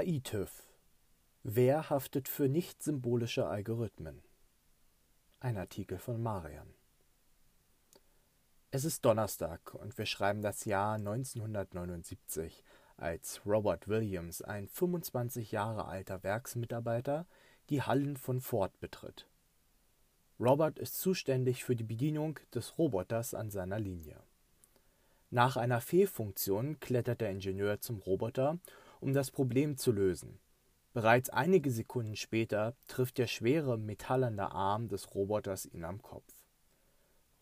KI-TÜV. Wer haftet für nicht symbolische Algorithmen? Ein Artikel von Marian. Es ist Donnerstag und wir schreiben das Jahr 1979, als Robert Williams, ein 25 Jahre alter Werksmitarbeiter, die Hallen von Ford betritt. Robert ist zuständig für die Bedienung des Roboters an seiner Linie. Nach einer Fehlfunktion klettert der Ingenieur zum Roboter um das Problem zu lösen. Bereits einige Sekunden später trifft der schwere metallene Arm des Roboters ihn am Kopf.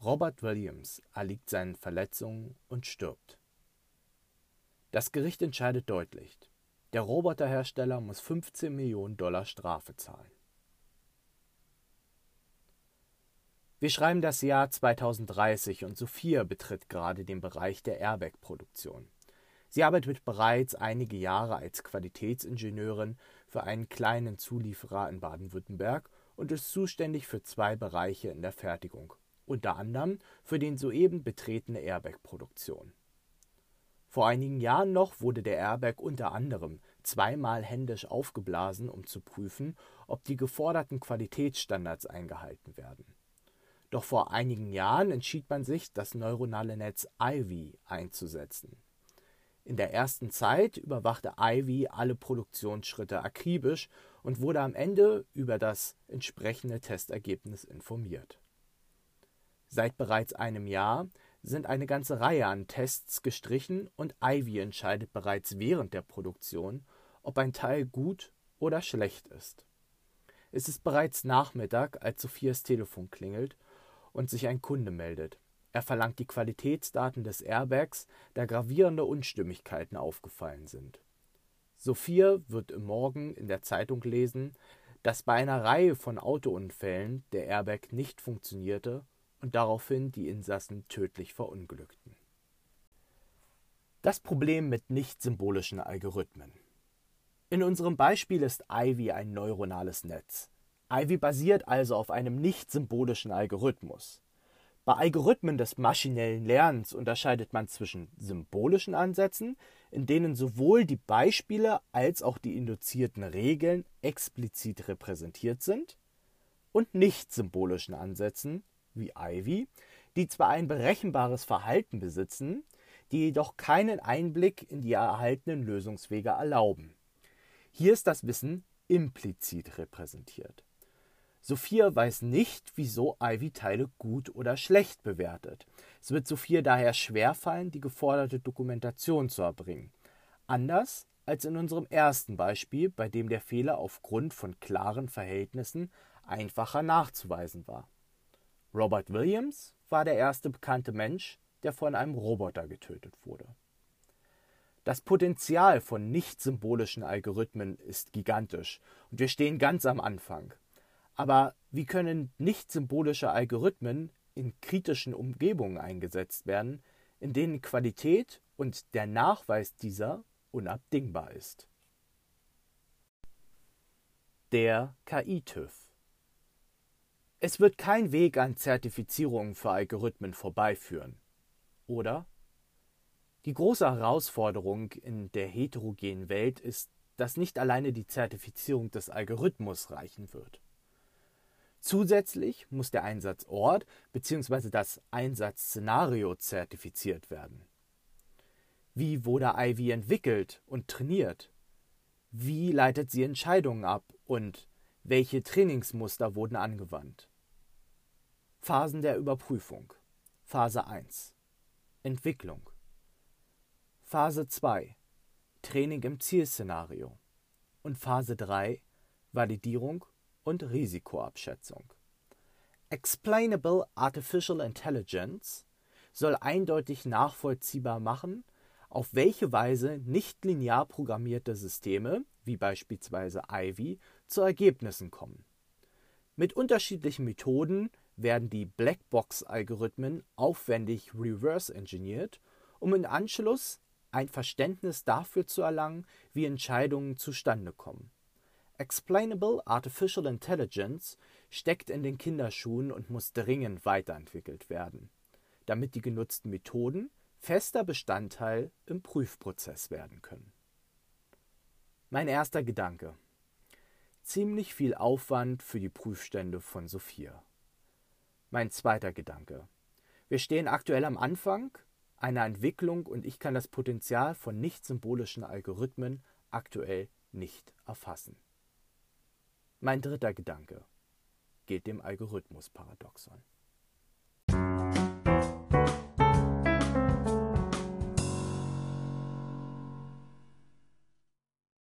Robert Williams erliegt seinen Verletzungen und stirbt. Das Gericht entscheidet deutlich. Der Roboterhersteller muss 15 Millionen Dollar Strafe zahlen. Wir schreiben das Jahr 2030 und Sophia betritt gerade den Bereich der Airbag-Produktion. Sie arbeitet bereits einige Jahre als Qualitätsingenieurin für einen kleinen Zulieferer in Baden-Württemberg und ist zuständig für zwei Bereiche in der Fertigung, unter anderem für den soeben betretene Airbag-Produktion. Vor einigen Jahren noch wurde der Airbag unter anderem zweimal händisch aufgeblasen, um zu prüfen, ob die geforderten Qualitätsstandards eingehalten werden. Doch vor einigen Jahren entschied man sich, das neuronale Netz Ivy einzusetzen. In der ersten Zeit überwachte Ivy alle Produktionsschritte akribisch und wurde am Ende über das entsprechende Testergebnis informiert. Seit bereits einem Jahr sind eine ganze Reihe an Tests gestrichen und Ivy entscheidet bereits während der Produktion, ob ein Teil gut oder schlecht ist. Es ist bereits Nachmittag, als Sophias Telefon klingelt und sich ein Kunde meldet. Er verlangt die Qualitätsdaten des Airbags, da gravierende Unstimmigkeiten aufgefallen sind. Sophia wird Morgen in der Zeitung lesen, dass bei einer Reihe von Autounfällen der Airbag nicht funktionierte und daraufhin die Insassen tödlich verunglückten. Das Problem mit nicht symbolischen Algorithmen. In unserem Beispiel ist Ivy ein neuronales Netz. Ivy basiert also auf einem nicht symbolischen Algorithmus. Bei Algorithmen des maschinellen Lernens unterscheidet man zwischen symbolischen Ansätzen, in denen sowohl die Beispiele als auch die induzierten Regeln explizit repräsentiert sind, und nicht symbolischen Ansätzen, wie Ivy, die zwar ein berechenbares Verhalten besitzen, die jedoch keinen Einblick in die erhaltenen Lösungswege erlauben. Hier ist das Wissen implizit repräsentiert. Sophia weiß nicht, wieso Ivy Teile gut oder schlecht bewertet. Es wird Sophia daher schwerfallen, die geforderte Dokumentation zu erbringen. Anders als in unserem ersten Beispiel, bei dem der Fehler aufgrund von klaren Verhältnissen einfacher nachzuweisen war. Robert Williams war der erste bekannte Mensch, der von einem Roboter getötet wurde. Das Potenzial von nicht symbolischen Algorithmen ist gigantisch und wir stehen ganz am Anfang. Aber wie können nicht symbolische Algorithmen in kritischen Umgebungen eingesetzt werden, in denen Qualität und der Nachweis dieser unabdingbar ist? Der KI-TÜV Es wird kein Weg an Zertifizierungen für Algorithmen vorbeiführen, oder? Die große Herausforderung in der heterogenen Welt ist, dass nicht alleine die Zertifizierung des Algorithmus reichen wird. Zusätzlich muss der Einsatzort bzw. das Einsatzszenario zertifiziert werden. Wie wurde Ivy entwickelt und trainiert? Wie leitet sie Entscheidungen ab und welche Trainingsmuster wurden angewandt? Phasen der Überprüfung. Phase 1 Entwicklung. Phase 2 Training im Zielszenario. Und Phase 3 Validierung und Risikoabschätzung. Explainable Artificial Intelligence soll eindeutig nachvollziehbar machen, auf welche Weise nicht linear programmierte Systeme, wie beispielsweise Ivy, zu Ergebnissen kommen. Mit unterschiedlichen Methoden werden die Blackbox-Algorithmen aufwendig reverse engineert, um im Anschluss ein Verständnis dafür zu erlangen, wie Entscheidungen zustande kommen. Explainable Artificial Intelligence steckt in den Kinderschuhen und muss dringend weiterentwickelt werden, damit die genutzten Methoden fester Bestandteil im Prüfprozess werden können. Mein erster Gedanke. Ziemlich viel Aufwand für die Prüfstände von Sophia. Mein zweiter Gedanke. Wir stehen aktuell am Anfang einer Entwicklung und ich kann das Potenzial von nicht symbolischen Algorithmen aktuell nicht erfassen. Mein dritter Gedanke gilt dem Algorithmusparadoxon.